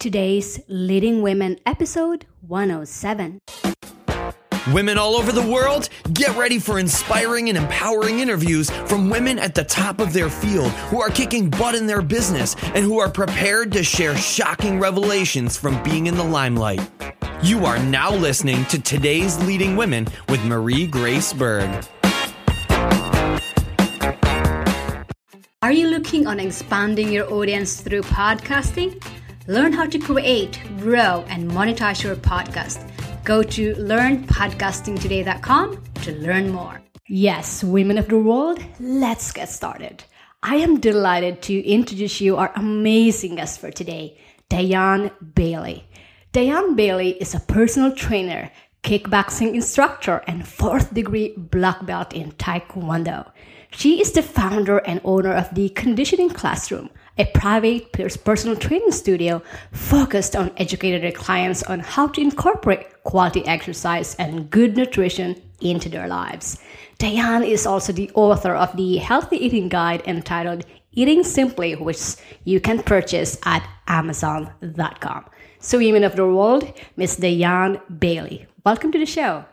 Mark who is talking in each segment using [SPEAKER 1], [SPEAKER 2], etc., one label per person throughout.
[SPEAKER 1] Today's Leading Women episode 107.
[SPEAKER 2] Women all over the world, get ready for inspiring and empowering interviews from women at the top of their field who are kicking butt in their business and who are prepared to share shocking revelations from being in the limelight. You are now listening to today's Leading Women with Marie Grace Berg.
[SPEAKER 1] Are you looking on expanding your audience through podcasting? Learn how to create, grow, and monetize your podcast. Go to learnpodcastingtoday.com to learn more. Yes, women of the world, let's get started. I am delighted to introduce you our amazing guest for today, Diane Bailey. Diane Bailey is a personal trainer, kickboxing instructor, and fourth degree black belt in Taekwondo. She is the founder and owner of the Conditioning Classroom, a private personal training studio focused on educating their clients on how to incorporate quality exercise and good nutrition into their lives. Diane is also the author of the healthy eating guide entitled Eating Simply, which you can purchase at Amazon.com. So, women of the world, Miss Diane Bailey, welcome to the show.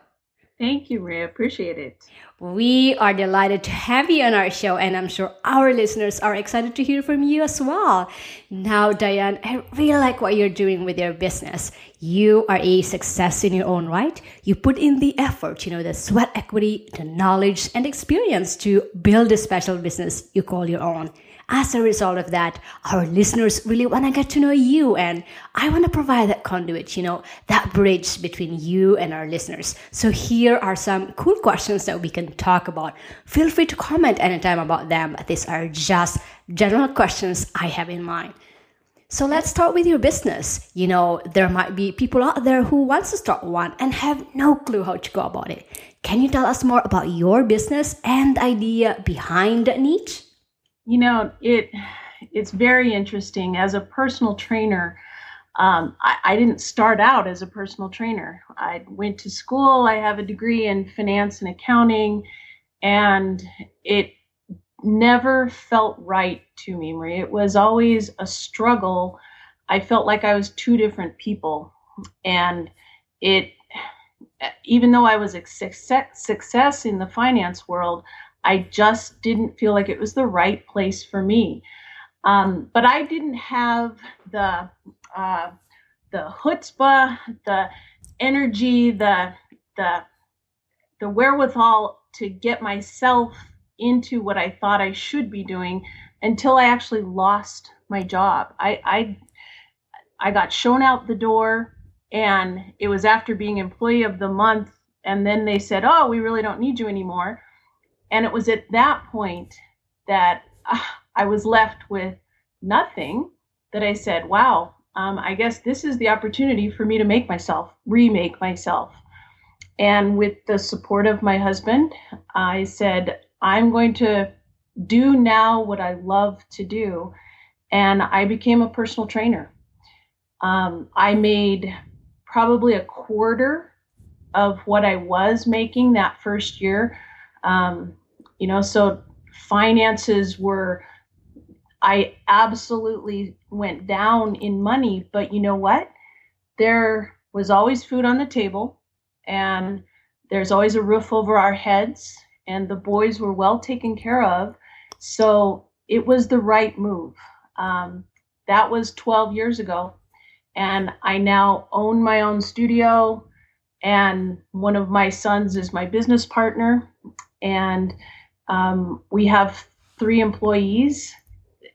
[SPEAKER 3] Thank you, Maria. Appreciate it.
[SPEAKER 1] We are delighted to have you on our show, and I'm sure our listeners are excited to hear from you as well. Now, Diane, I really like what you're doing with your business. You are a success in your own right. You put in the effort, you know, the sweat equity, the knowledge, and experience to build a special business you call your own as a result of that, our listeners really want to get to know you. And I want to provide that conduit, you know, that bridge between you and our listeners. So here are some cool questions that we can talk about. Feel free to comment anytime about them. These are just general questions I have in mind. So let's start with your business. You know, there might be people out there who wants to start one and have no clue how to go about it. Can you tell us more about your business and idea behind that niche?
[SPEAKER 3] You know, it it's very interesting. As a personal trainer, um, I, I, didn't start out as a personal trainer. I went to school. I have a degree in finance and accounting, and it never felt right to me, Marie. It was always a struggle. I felt like I was two different people, and it even though I was a success, success in the finance world, I just didn't feel like it was the right place for me. Um, but I didn't have the uh, the chutzpah, the energy, the the the wherewithal to get myself into what I thought I should be doing until I actually lost my job. I I, I got shown out the door, and it was after being employee of the month, and then they said, "Oh, we really don't need you anymore." And it was at that point that uh, I was left with nothing that I said, wow, um, I guess this is the opportunity for me to make myself, remake myself. And with the support of my husband, I said, I'm going to do now what I love to do. And I became a personal trainer. Um, I made probably a quarter of what I was making that first year um, you know, so finances were, I absolutely went down in money, but you know what? There was always food on the table and there's always a roof over our heads and the boys were well taken care of. So it was the right move. Um, that was 12 years ago. And I now own my own studio and one of my sons is my business partner and um, we have three employees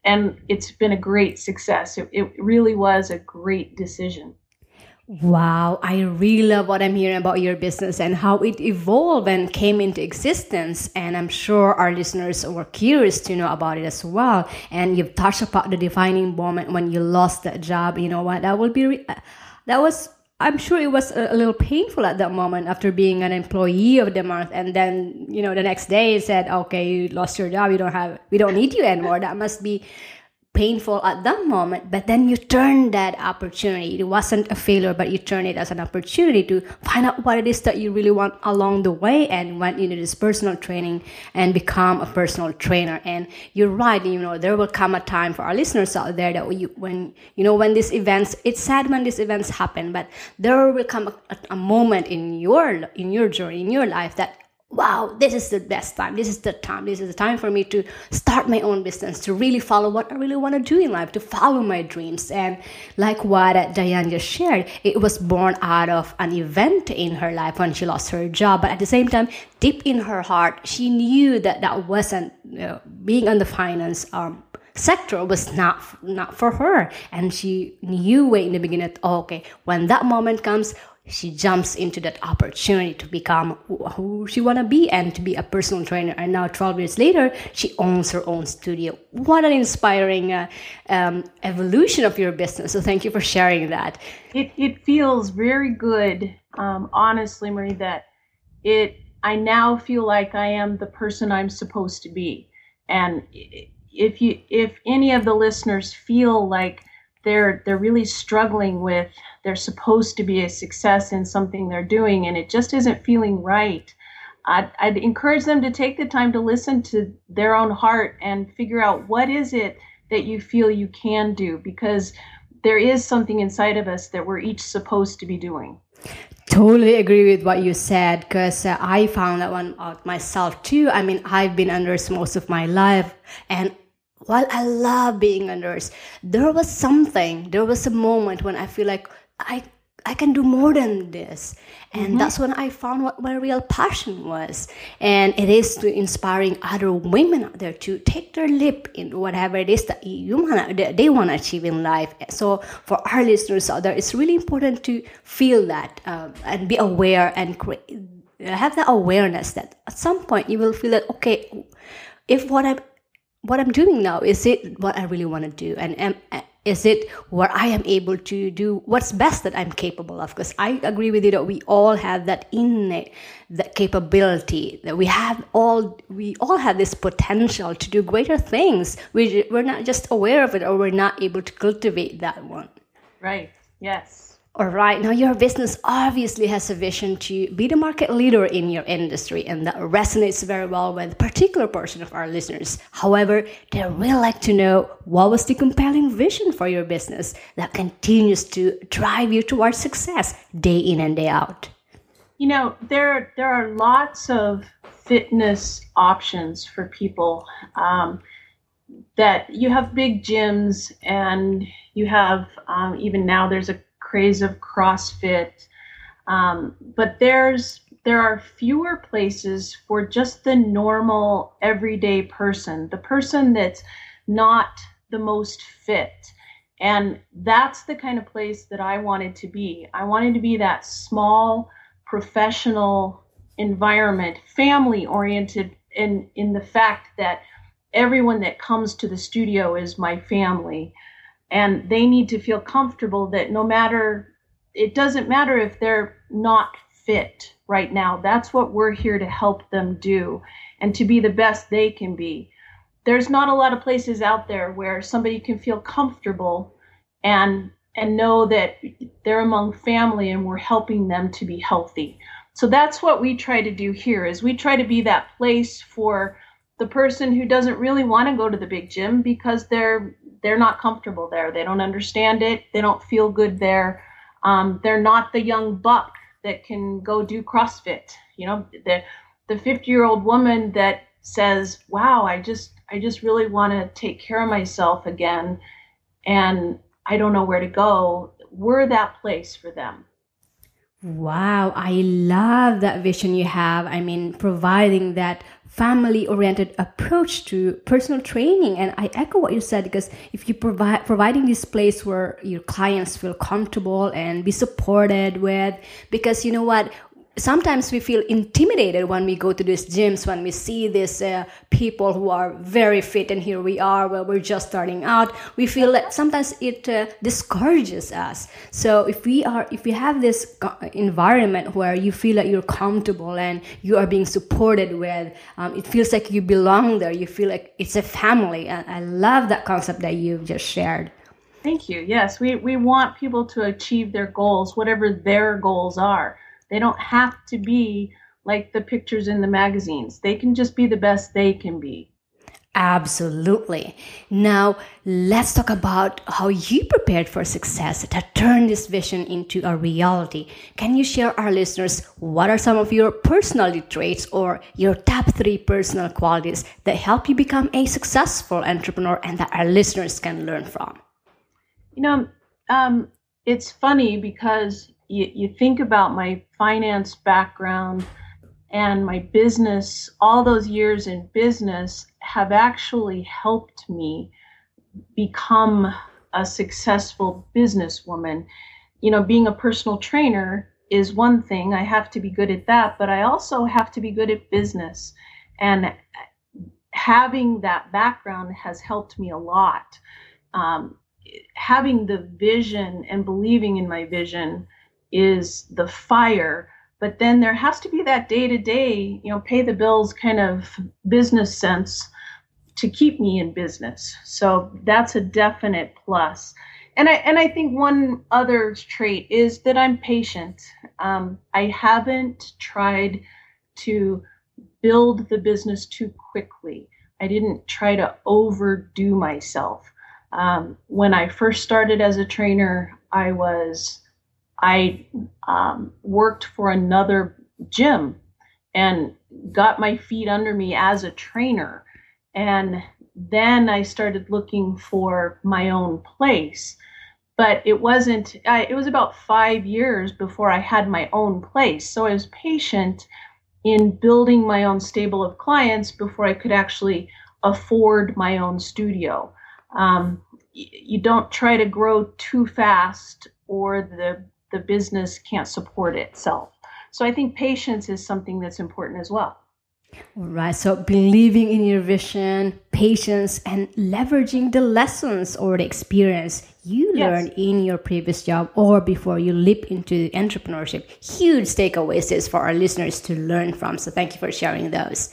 [SPEAKER 3] and it's been a great success it, it really was a great decision
[SPEAKER 1] Wow, I really love what I'm hearing about your business and how it evolved and came into existence. And I'm sure our listeners were curious to know about it as well. And you've touched about the defining moment when you lost that job. You know what? That will be, re- that was I'm sure it was a, little painful at that moment after being an employee of the month, and then you know the next day it said, "Okay, you lost your job. You don't have, we don't need you anymore." That must be painful at that moment, but then you turn that opportunity. It wasn't a failure, but you turn it as an opportunity to find out what it is that you really want along the way and went into this personal training and become a personal trainer. And you're right, you know, there will come a time for our listeners out there that you, when, you know, when these events, it's sad when these events happen, but there will come a, a moment in your, in your journey, in your life that wow, this is the best time. This is the time. This is the time for me to start my own business, to really follow what I really want to do in life, to follow my dreams. And like what Diane just shared, it was born out of an event in her life when she lost her job. But at the same time, deep in her heart, she knew that that wasn't you know, being on the finance um, sector was not not for her and she knew way in the beginning oh, okay when that moment comes she jumps into that opportunity to become who she want to be and to be a personal trainer. And now 12 years later she owns her own studio. What an inspiring uh, um, evolution of your business. So thank you for sharing that.
[SPEAKER 3] It, it feels very good um, honestly marie that it i now feel like i am the person i'm supposed to be. And if you if any of the listeners feel like they're they're really struggling with they're supposed to be a success in something they're doing and it just isn't feeling right. I'd, I'd encourage them to take the time to listen to their own heart and figure out what is it that you feel you can do because there is something inside of us that we're each supposed to be doing.
[SPEAKER 1] Totally agree with what you said because uh, i found that one out myself too. I mean i've been nurse most of my life and while I love being a nurse, there was something, there was a moment when I feel like I I can do more than this. And mm-hmm. that's when I found what my real passion was. And it is to inspiring other women out there to take their leap in whatever it is that you wanna, they want to achieve in life. So for our listeners out there, it's really important to feel that um, and be aware and have that awareness that at some point you will feel that, okay, if what I'm what I'm doing now is it what I really want to do, and am, eh, is it what I am able to do? What's best that I'm capable of? Because I agree with you that we all have that innate that capability that we have all we all have this potential to do greater things. We we're not just aware of it, or we're not able to cultivate that one.
[SPEAKER 3] Right. Yes.
[SPEAKER 1] All right, now your business obviously has a vision to be the market leader in your industry, and that resonates very well with a particular portion of our listeners. However, they really like to know what was the compelling vision for your business that continues to drive you towards success day in and day out.
[SPEAKER 3] You know, there there are lots of fitness options for people. Um, that you have big gyms, and you have um, even now there's a craze of CrossFit. Um, but there's there are fewer places for just the normal everyday person, the person that's not the most fit. And that's the kind of place that I wanted to be. I wanted to be that small professional environment, family oriented in in the fact that everyone that comes to the studio is my family and they need to feel comfortable that no matter it doesn't matter if they're not fit right now. That's what we're here to help them do and to be the best they can be. There's not a lot of places out there where somebody can feel comfortable and and know that they're among family and we're helping them to be healthy. So that's what we try to do here is we try to be that place for the person who doesn't really want to go to the big gym because they're they're not comfortable there. They don't understand it. They don't feel good there. Um, they're not the young buck that can go do CrossFit. You know, the the 50 year old woman that says, "Wow, I just I just really want to take care of myself again, and I don't know where to go." We're that place for them.
[SPEAKER 1] Wow, I love that vision you have. I mean, providing that family oriented approach to personal training and i echo what you said because if you provide providing this place where your clients feel comfortable and be supported with because you know what sometimes we feel intimidated when we go to these gyms when we see these uh, people who are very fit and here we are where we're just starting out. We feel that sometimes it uh, discourages us. So if we are if we have this environment where you feel that you're comfortable and you are being supported with um, it feels like you belong there. You feel like it's a family. And i love that concept that you've just shared.
[SPEAKER 3] Thank you. Yes we, we want people to achieve their goals whatever their goals are they don't have to be like the pictures in the magazines. They can just be the best they can be.
[SPEAKER 1] Absolutely. Now, let's talk about how you prepared for success to turn this vision into a reality. Can you share our listeners what are some of your personality traits or your top three personal qualities that help you become a successful entrepreneur and that our listeners can learn from?
[SPEAKER 3] You know, um, it's funny because you, you think about my finance background and my business, all those years in business have actually helped me become a successful businesswoman. You know, being a personal trainer is one thing. I have to be good at that, but I also have to be good at business. And having that background has helped me a lot. Um, having the vision and believing in my vision is the fire but then there has to be that day to day you know pay the bills kind of business sense to keep me in business. So that's a definite plus. And i and i think one other trait is that i'm patient. Um, i haven't tried to build the business too quickly. I didn't try to overdo myself. Um, when i first started as a trainer i was I um, worked for another gym and got my feet under me as a trainer. And then I started looking for my own place. But it wasn't, I, it was about five years before I had my own place. So I was patient in building my own stable of clients before I could actually afford my own studio. Um, you don't try to grow too fast or the the business can't support itself. So I think patience is something that's important as well.
[SPEAKER 1] All right. So believing in your vision, patience, and leveraging the lessons or the experience you yes. learned in your previous job or before you leap into entrepreneurship. Huge takeaways is for our listeners to learn from. So thank you for sharing those.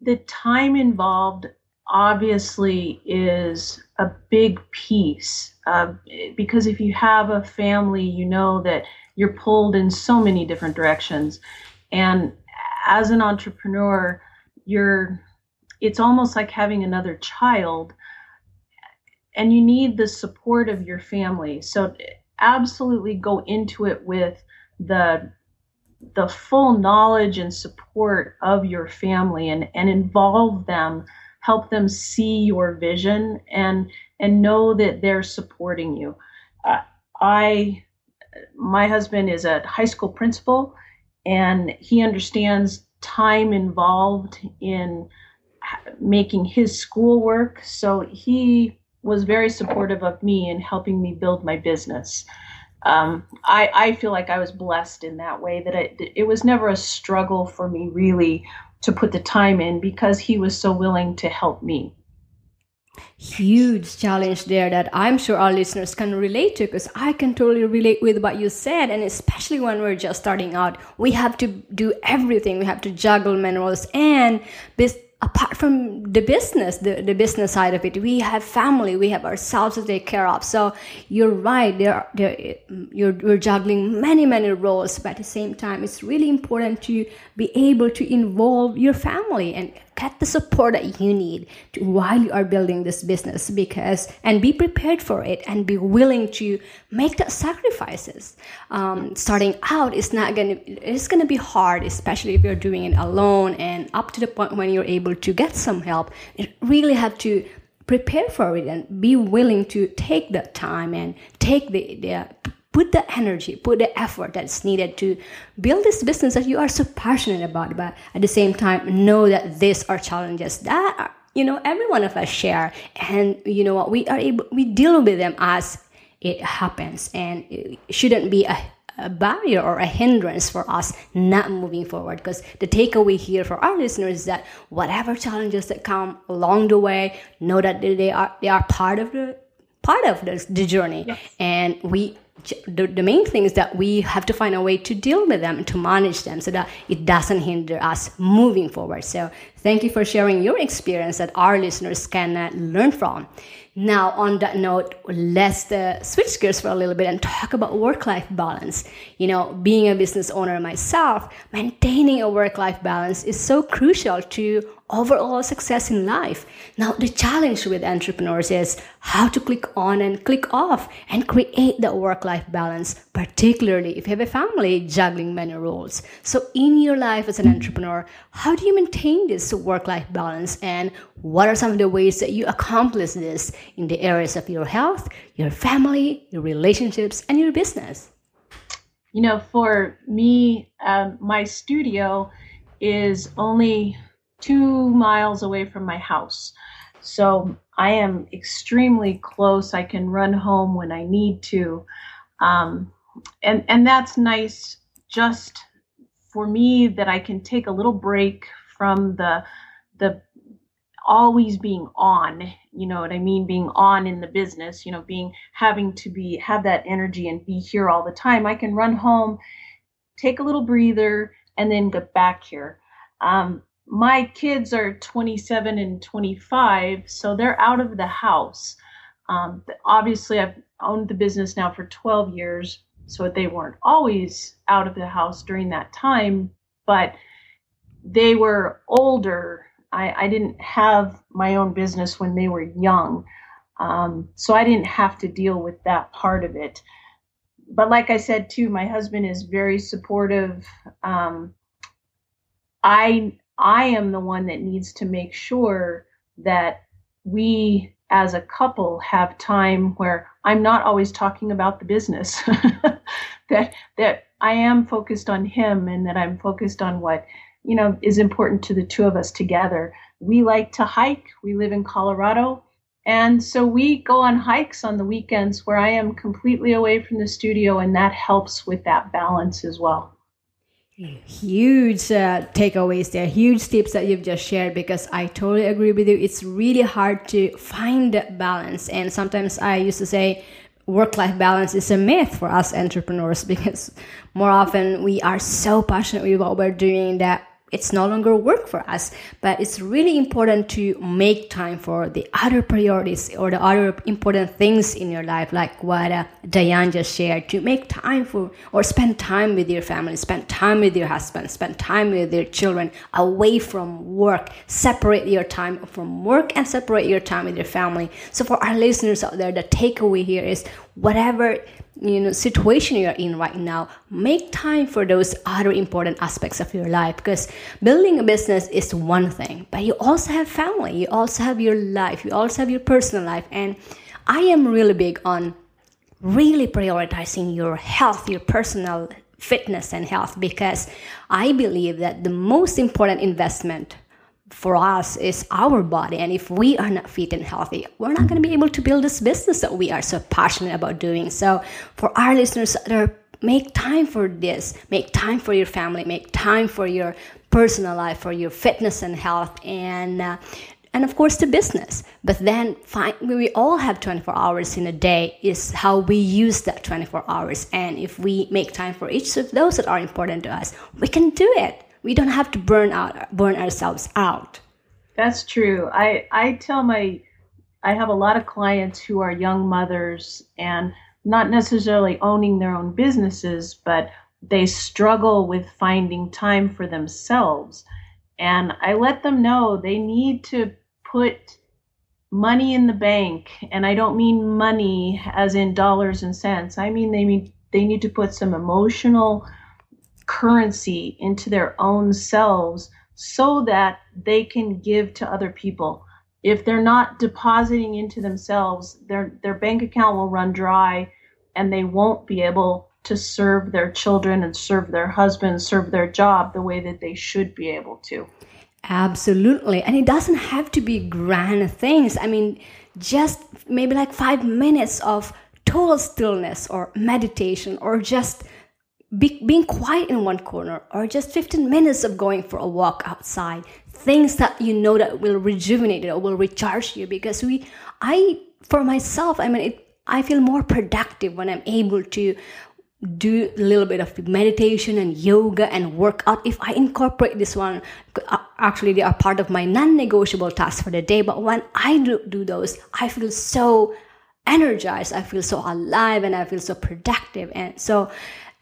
[SPEAKER 3] the time involved obviously is a big piece uh, because if you have a family, you know that you're pulled in so many different directions. And as an entrepreneur, you're it's almost like having another child and you need the support of your family. So absolutely go into it with the the full knowledge and support of your family and, and involve them help them see your vision and and know that they're supporting you. Uh, i my husband is a high school principal and he understands time involved in making his schoolwork so he was very supportive of me in helping me build my business um, I, I feel like I was blessed in that way that it, it was never a struggle for me really to put the time in because he was so willing to help me.
[SPEAKER 1] Huge challenge there that I'm sure our listeners can relate to because I can totally relate with what you said. And especially when we're just starting out, we have to do everything. We have to juggle minerals and apart from the business the, the business side of it we have family we have ourselves to take care of. So you're right there, there you're, you're juggling many many roles but at the same time it's really important to be able to involve your family and get the support that you need to, while you are building this business because and be prepared for it and be willing to make the sacrifices. Um, starting out is not gonna it's gonna be hard especially if you're doing it alone and up to the point when you're able to get some help. You really have to prepare for it and be willing to take the time and take the, the put the energy, put the effort that's needed to build this business that you are so passionate about. But at the same time, know that these are challenges that you know every one of us share, and you know what we are able we deal with them as it happens, and it shouldn't be a a barrier or a hindrance for us not moving forward because the takeaway here for our listeners is that whatever challenges that come along the way know that they are they are part of the part of the, the journey yes. and we the, the main thing is that we have to find a way to deal with them to manage them so that it doesn't hinder us moving forward. So, thank you for sharing your experience that our listeners can uh, learn from. Now, on that note, let's uh, switch gears for a little bit and talk about work life balance. You know, being a business owner myself, maintaining a work life balance is so crucial to overall success in life. Now, the challenge with entrepreneurs is how to click on and click off and create that work life balance, particularly if you have a family juggling many roles. So, in your life as an entrepreneur, how do you maintain this work life balance and what are some of the ways that you accomplish this in the areas of your health, your family, your relationships, and your business?
[SPEAKER 3] You know, for me, um, my studio is only two miles away from my house. So I am extremely close. I can run home when I need to. Um, and, and that's nice just for me that I can take a little break from the, the always being on, you know what I mean? Being on in the business, you know, being having to be, have that energy and be here all the time. I can run home, take a little breather, and then get back here. Um, my kids are 27 and 25, so they're out of the house. Um, obviously, I've owned the business now for 12 years, so they weren't always out of the house during that time, but they were older. I, I didn't have my own business when they were young, um, so I didn't have to deal with that part of it. But like I said too, my husband is very supportive. Um, I I am the one that needs to make sure that we as a couple have time where I'm not always talking about the business that that I am focused on him and that I'm focused on what you know is important to the two of us together. We like to hike. We live in Colorado. And so we go on hikes on the weekends where I am completely away from the studio, and that helps with that balance as well
[SPEAKER 1] huge uh, takeaways there huge tips that you've just shared because i totally agree with you. It's really hard to find balance and sometimes i used to say work-life balance is a myth for us entrepreneurs because more often we are so passionate with what we're doing that it's no longer work for us but it's really important to make time for the other priorities or the other important things in your life like what uh, diane just shared to make time for or spend time with your family spend time with your husband spend time with your children away from work separate your time from work and separate your time with your family. So for our listeners out there the takeaway here is whatever you know situation you're in right now make time for those other important aspects of your life because building a business is one thing but you also have family you also have your life you also have your personal life and i am really big on really prioritizing your health your personal fitness and health because i believe that the most important investment for us is our body. And if we are not fit and healthy, we're not going to be able to build this business that we are so passionate about doing. So, for our listeners that are make time for this make time for your family make time for your personal life for your fitness and health and uh, and of course the business but then find, we all have 24 hours in a day is how we use that 24 hours and if we make time for each of those that are important to us we can do it we don't have to burn out burn ourselves out
[SPEAKER 3] that's true i i tell my i have a lot of clients who are young mothers and not necessarily owning their own businesses but they struggle with finding time for themselves And I let them know they need to put money in the bank. And I don't mean money as in dollars and cents. I mean they mean they need to put some emotional currency into their own selves so that they can give to other people. If they're not depositing into themselves, their their bank account will run dry and they won't be able to serve their children and serve their husbands, serve their job the way that they should be able to.
[SPEAKER 1] Absolutely. And it doesn't have to be grand things. I mean, just maybe like five minutes of total stillness or meditation or just be, being quiet in one corner or just 15 minutes of going for a walk outside things that you know that will rejuvenate you or will recharge you because we i for myself i mean it I feel more productive when I'm able to do a little bit of meditation and yoga and workout if i incorporate this one. Uh, actually they are part of my non-negotiable tasks for the day but when i do, do those i feel so energized i feel so alive and i feel so productive. And so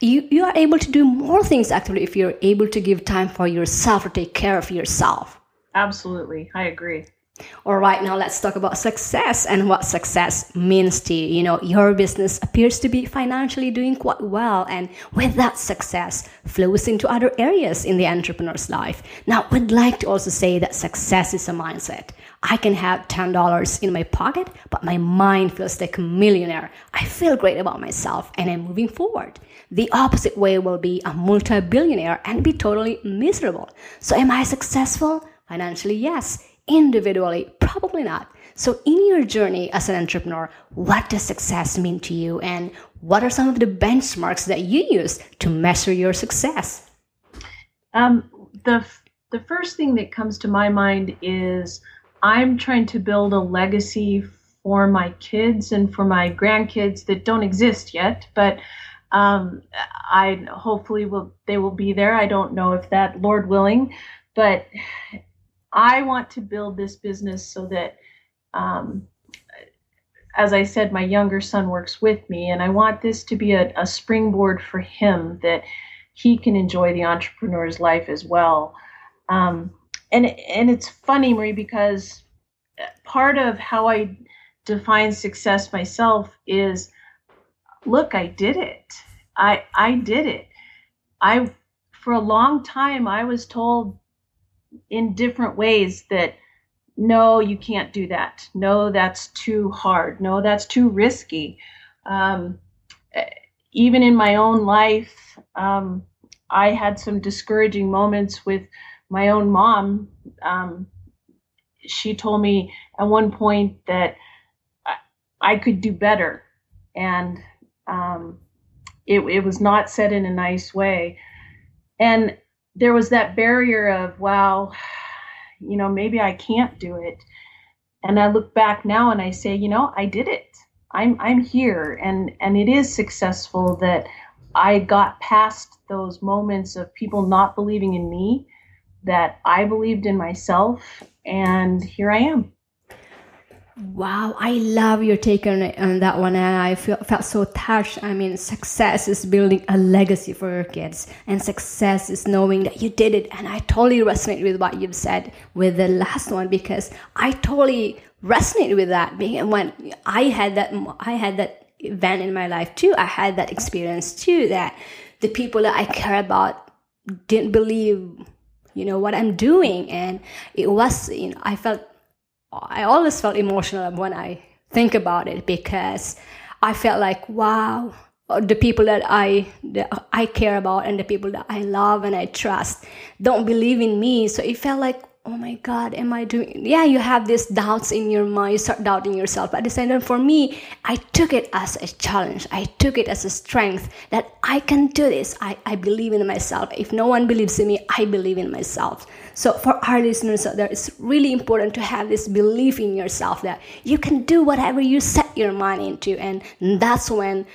[SPEAKER 1] you, you are able to do more things actually if you're able to give time for yourself or take care of yourself.
[SPEAKER 3] Absolutely. I agree
[SPEAKER 1] all right, now let's talk about success and what success means to you. You know, your business appears to be financially doing quite well, and with that success flows into other areas in the entrepreneur's life. Now, we'd like to also say that success is a mindset. I can have $10 in my pocket, but my mind feels like a millionaire. I feel great about myself and I'm moving forward. The opposite way will be a multi billionaire and be totally miserable. So, am I successful? Financially, yes individually? Probably not. So, in your journey as an entrepreneur, what does success mean to you, and what are some of the benchmarks that you use to measure your success?
[SPEAKER 3] Um, the the first thing that comes to my mind is I'm trying to build a legacy for my kids and for my grandkids that don't exist yet, but um, I hopefully will they will be there. I don't know if that Lord willing, but I want to build this business so that, um, as I said, my younger son works with me, and I want this to be a, a springboard for him that he can enjoy the entrepreneur's life as well. Um, and and it's funny, Marie, because part of how I define success myself is, look, I did it. I I did it. I for a long time I was told in different ways that no, you can't do that. No, that's too hard. No, that's too risky. Um, even in my own life, um, I had some discouraging moments with my own mom. Um, she told me at one point that I, I could do better, and um, it, it was not said in a nice way. And there was that barrier of wow you know maybe i can't do it. And i look back now and i say you know i did it. I'm i'm here. And and it is successful that i got past those moments of people not believing in me that i believed in myself and here i am
[SPEAKER 1] Wow, I love your take on, on that one, and I feel, felt so touched. I mean, success is building a legacy for your kids, and success is knowing that you did it. And I totally resonate with what you've said with the last one because I totally resonate with that. When I had that, I had that event in my life too. I had that experience too. That the people that I care about didn't believe, you know, what I'm doing, and it was, you know, I felt I always felt emotional when I think about it because I felt like, wow, the people that I that I care about and the people that I love and I trust don't believe in me. So it felt like, oh my god am i doing yeah you have these doubts in your mind you start doubting yourself. But at the same time for me i took it as a challenge. I took it as a strength that i can do this. I, I believe in myself. If no one believes in me i believe in myself so for our listeners out there it's really important to have this belief in yourself that you can do whatever you set your mind into. And that's when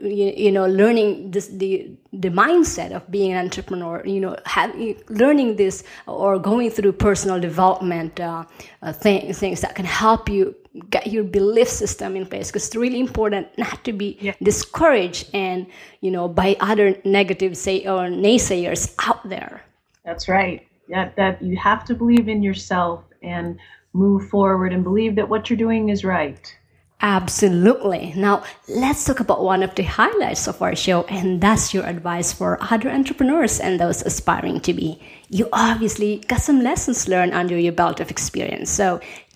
[SPEAKER 1] you, you know learning this the the mindset of being an entrepreneur you know have, learning this or going through personal development uh, uh, things things that can help you get your belief system in place. Because it's really important not to be yeah. discouraged and you know by other negative say or naysayers out there.
[SPEAKER 3] That's right that, that you have to believe in yourself and move forward and believe that what you're doing is right.
[SPEAKER 1] Absolutely. Now, let's talk about one of the highlights of our show, and that's your advice for other entrepreneurs and those aspiring to be. You obviously got some lessons learned under your belt of experience. So,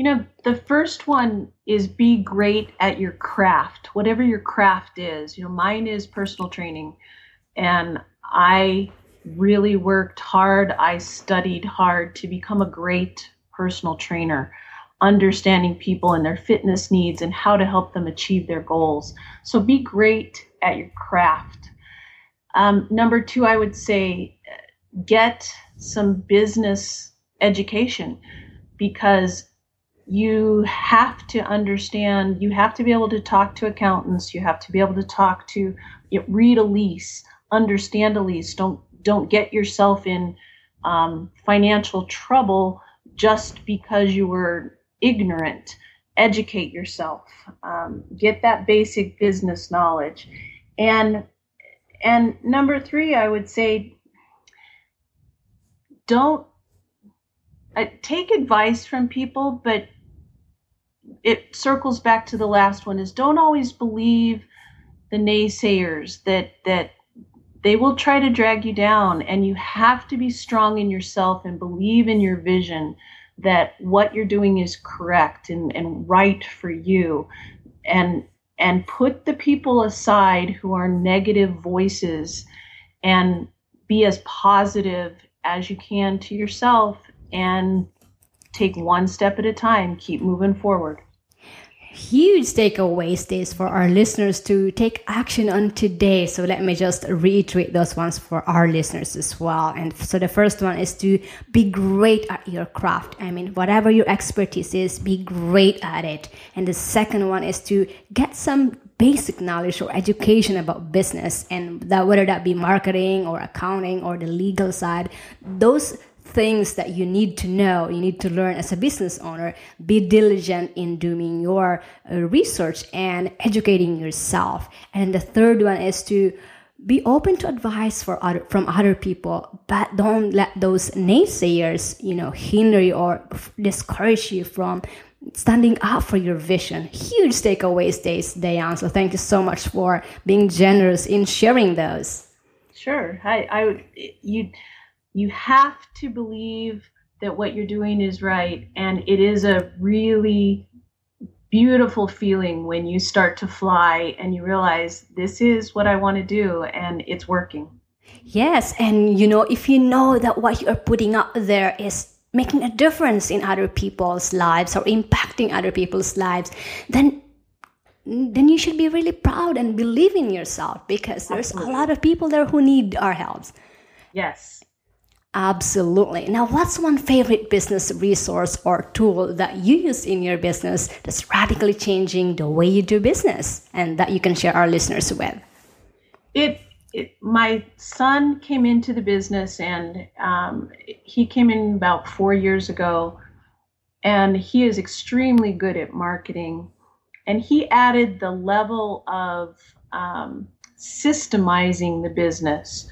[SPEAKER 3] you know the first one is be great at your craft whatever your craft is you know mine is personal training and i really worked hard i studied hard to become a great personal trainer, understanding people and their fitness needs and how to help them achieve their goals. So be great at your craft. Um, number two, I would say get some business education because you have to understand, you have to be able to talk to accountants, you have to be able to talk to, read a lease, understand a lease. Don't don't get yourself in um, financial trouble just because you were ignorant. Educate yourself, um, get that basic business knowledge, and and number three, I would say, don't uh, take advice from people, but it circles back to the last one: is don't always believe the naysayers that that they will try to drag you down and you have to be strong in yourself and believe in your vision that what you're doing is correct and, and right for you. And and put the people aside who are negative voices and be as positive as you can to yourself and take one step at a time. Keep moving forward
[SPEAKER 1] huge takeaways this for our listeners to take action on today. So let me just reiterate those ones for our listeners as well. And so the first one is to be great at your craft. I mean, whatever your expertise is, be great at it. And the second one is to get some basic knowledge or education about business and that whether that be marketing or accounting or the legal side, those things that you need to know, you need to learn as a business owner. Be diligent in doing your uh, research and educating yourself. And the third one is to be open to advice for other, from other people, but don't let those naysayers, you know, hinder you or discourage you from standing up for your vision. Huge takeaways, Diane. So thank you so much for being generous in sharing those.
[SPEAKER 3] Sure. I, I, would, you you have to believe that what you're doing is right. And it is a really beautiful feeling when you start to fly and you realize this is what I want to do and it's working.
[SPEAKER 1] Yes. And you know, if you know that what you're putting out there is making a difference in other people's lives or impacting other people's lives, then then you should be really proud and believe in yourself because there's Absolutely. a lot of people there who need our help.
[SPEAKER 3] Yes.
[SPEAKER 1] Absolutely. Now, what's one favorite business resource or tool that you use in your business that's radically changing the way you do business and that you can share our listeners with?
[SPEAKER 3] It, it my son came into the business and um, he came in about four years ago, and he is extremely good at marketing. And he added the level of um, systemizing the business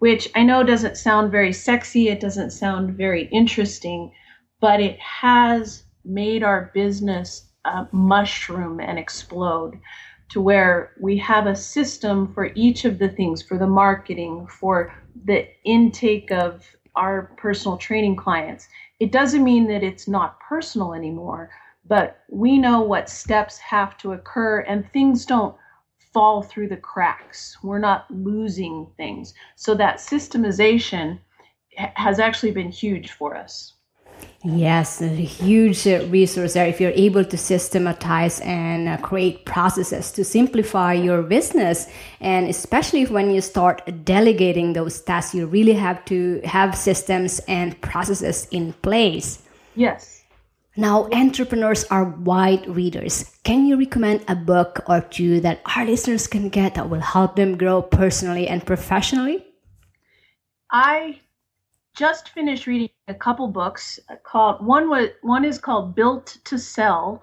[SPEAKER 3] which I know doesn't sound very sexy, it doesn't sound very interesting, but it has made our business uh, mushroom and explode to where we have a system for each of the things for the marketing, for the intake of our personal training clients. It doesn't mean that it's not personal anymore, but we know what steps have to occur and things don't fall through the cracks. We're not losing things. So that systemization has actually been huge for us.
[SPEAKER 1] Yes, a huge resource there. If you're able to systematize and uh, create processes to simplify your business, and especially when you start delegating those tasks, you really have to have systems and processes in place.
[SPEAKER 3] Yes.
[SPEAKER 1] Now, entrepreneurs are wide readers. Can you recommend a book or two that our listeners can get that will help them grow personally and professionally?
[SPEAKER 3] I just finished reading a couple books called one was one is called Built to Sell,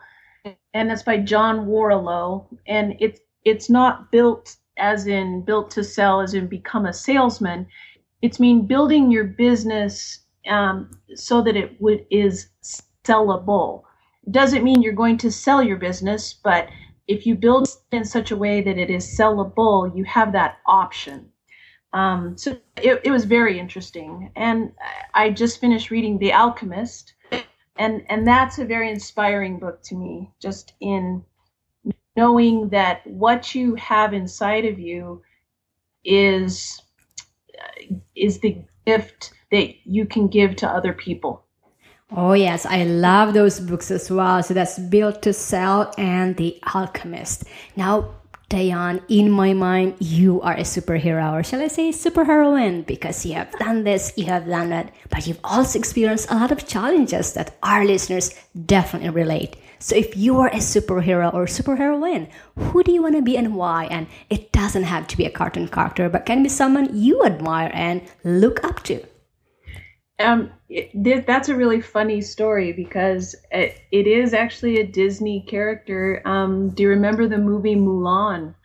[SPEAKER 3] and it's by John Warrillow, and it's it's not built as in built to sell as in become a salesman. It's mean building your business um, so that it would is sellable. Doesn't mean you're going to sell your business, but if you build in such a way that it is sellable, you have that option. Um, so it, it was very interesting. And I just finished reading The Alchemist, and, and that's a very inspiring book to me, just in knowing that what you have inside of you is is the gift that you can give to other people.
[SPEAKER 1] Oh, yes, I love those books as well. So that's Built to Sell and The Alchemist. Now, Diane, in my mind, you are a superhero, or shall I say superheroine, because you have done this, you have done that, but you've also experienced a lot of challenges that our listeners definitely relate. So if you are a superhero or superheroine, who do you want to be and why? And it doesn't have to be a cartoon character, but can be someone you admire and look up to.
[SPEAKER 3] Um, it, that's a really funny story because it, it is actually a Disney character. Um, do you remember the movie Mulan?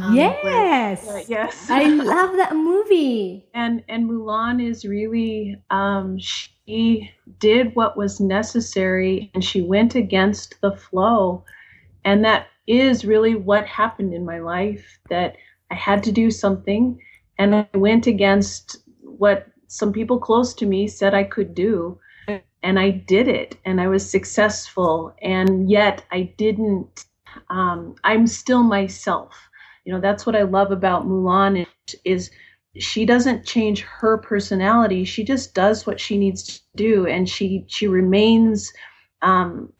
[SPEAKER 1] Um, yes.
[SPEAKER 3] Where, uh, yes.
[SPEAKER 1] I love that movie.
[SPEAKER 3] And and Mulan is really um, she did what was necessary and she went against the flow, and that is really what happened in my life. That I had to do something, and I went against what some people close to me said I could do. And I did it and I was successful. And yet I didn't, um, I'm still myself. You know, that's what I love about Mulan is, she doesn't change her personality. She just does what she needs to do. And she, she remains, um,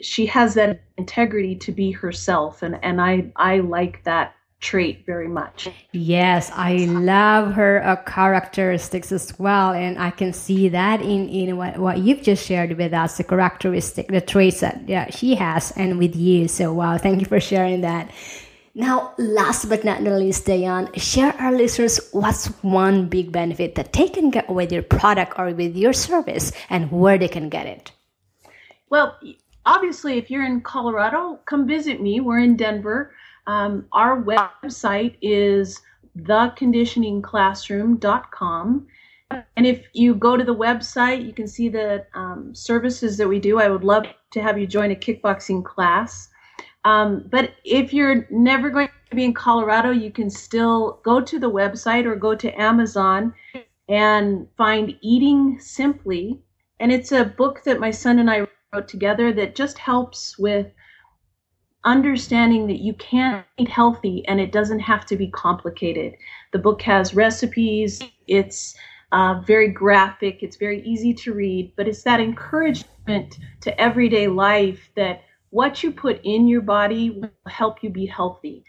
[SPEAKER 3] she has that integrity to be herself. And, and I, I like that trait very much.
[SPEAKER 1] Yes, I love her uh, characteristics as well, and I can see that in in what, what you've just shared with us, the characteristic, the traits that yeah, she has, and with you. So wow, thank you for sharing that. Now, last but not the least, Diane, share our listeners what's one big benefit that they can get with your product or with your service, and where they can get it.
[SPEAKER 3] Well, obviously, if you're in Colorado, come visit me. We're in Denver. Um, our website is theconditioningclassroom.com. And if you go to the website, you can see the um, services that we do. I would love to have you join a kickboxing class. Um, but if you're never going to be in Colorado, you can still go to the website or go to Amazon and find Eating Simply. And it's a book that my son and I wrote together that just helps with understanding that you can eat healthy and it doesn't have to be complicated. The book has recipes, it's uh, very graphic, it's very easy to read, but it's that encouragement to everyday life that what you put in your body will help you be healthy.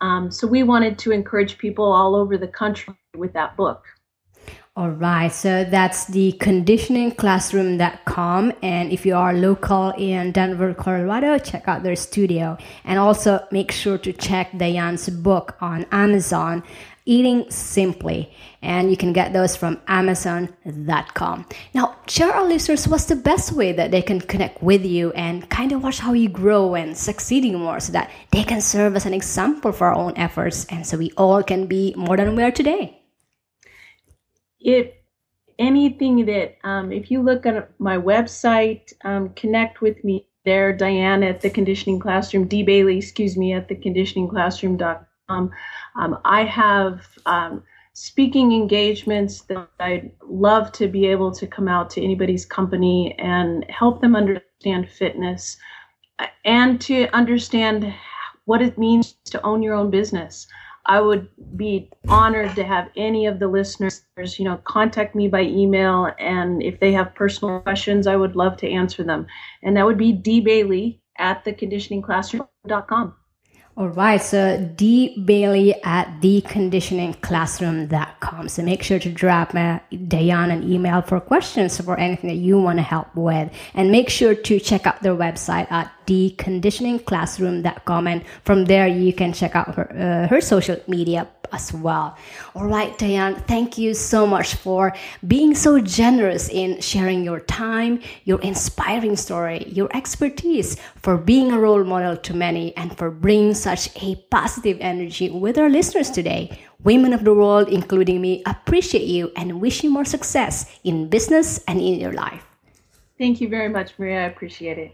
[SPEAKER 3] Um, so we wanted to encourage people all over the country with that book.
[SPEAKER 1] All right, so that's the conditioningclassroom.com. And if you are local in Denver, Colorado, check out their studio. And also make sure to check Diane's book on Amazon, Eating Simply. And you can get those from amazon.com. Now, share our listeners what's the best way that they can connect with you and kind of watch how you grow and succeeding more so that they can serve as an example for our own efforts. And so we all can be more than we are today
[SPEAKER 3] if anything that um, if you look at my website um, connect with me there Diana at the conditioning classroom d. Bailey excuse me at the conditioning classroom.com um, i have um, speaking engagements that i'd love to be able to come out to anybody's company and help them understand fitness and to understand what it means to own your own business I would be honored to have any of the listeners, you know, contact me by email. And if they have personal questions, I would love to answer them. And that would be D Bailey at theconditioningclassroom.com.
[SPEAKER 1] All right, so D Bailey at theconditioningclassroom.com. So make sure to drop uh, Diane an email for questions for anything that you want to help with. And make sure to check out their website at theconditioningclassroom.com. And from there, you can check out her, uh, her social media as well. All right, Diane, thank you so much for being so generous in sharing your time, your inspiring story, your expertise, for being a role model to many, and for bringing such a positive energy with our listeners today. Women of the world, including me, appreciate you and wish you more success in business and in your life.
[SPEAKER 3] Thank you very much, Maria. I appreciate it.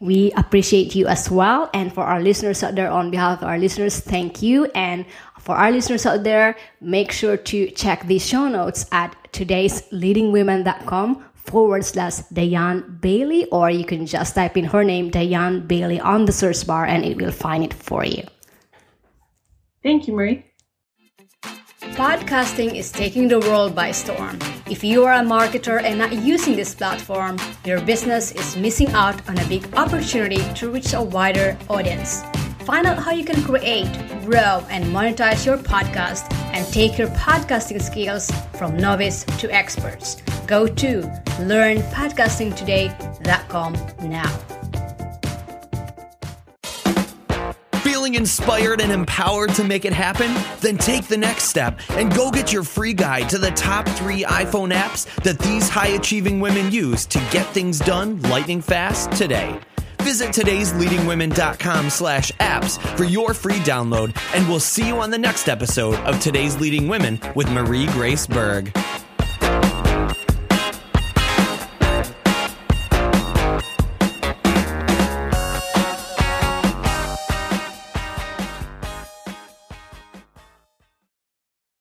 [SPEAKER 1] We appreciate you as well. And for our listeners out there, on behalf of our listeners, thank you. And for our listeners out there, make sure to check the show notes at today'sleadingwomen.com forward slash Diane Bailey, or you can just type in her name, Diane Bailey, on the search bar and it will find it for you.
[SPEAKER 3] Thank you, Marie.
[SPEAKER 1] Podcasting is taking the world by storm. If you are a marketer and not using this platform, your business is missing out on a big opportunity to reach a wider audience. Find out how you can create, grow, and monetize your podcast and take your podcasting skills from novice to experts. Go to learnpodcastingtoday.com now.
[SPEAKER 2] Feeling inspired and empowered to make it happen? Then take the next step and go get your free guide to the top three iPhone apps that these high achieving women use to get things done lightning fast today. Visit today'sleadingwomen.com slash apps for your free download, and we'll see you on the next episode of Today's Leading Women with Marie Grace Berg.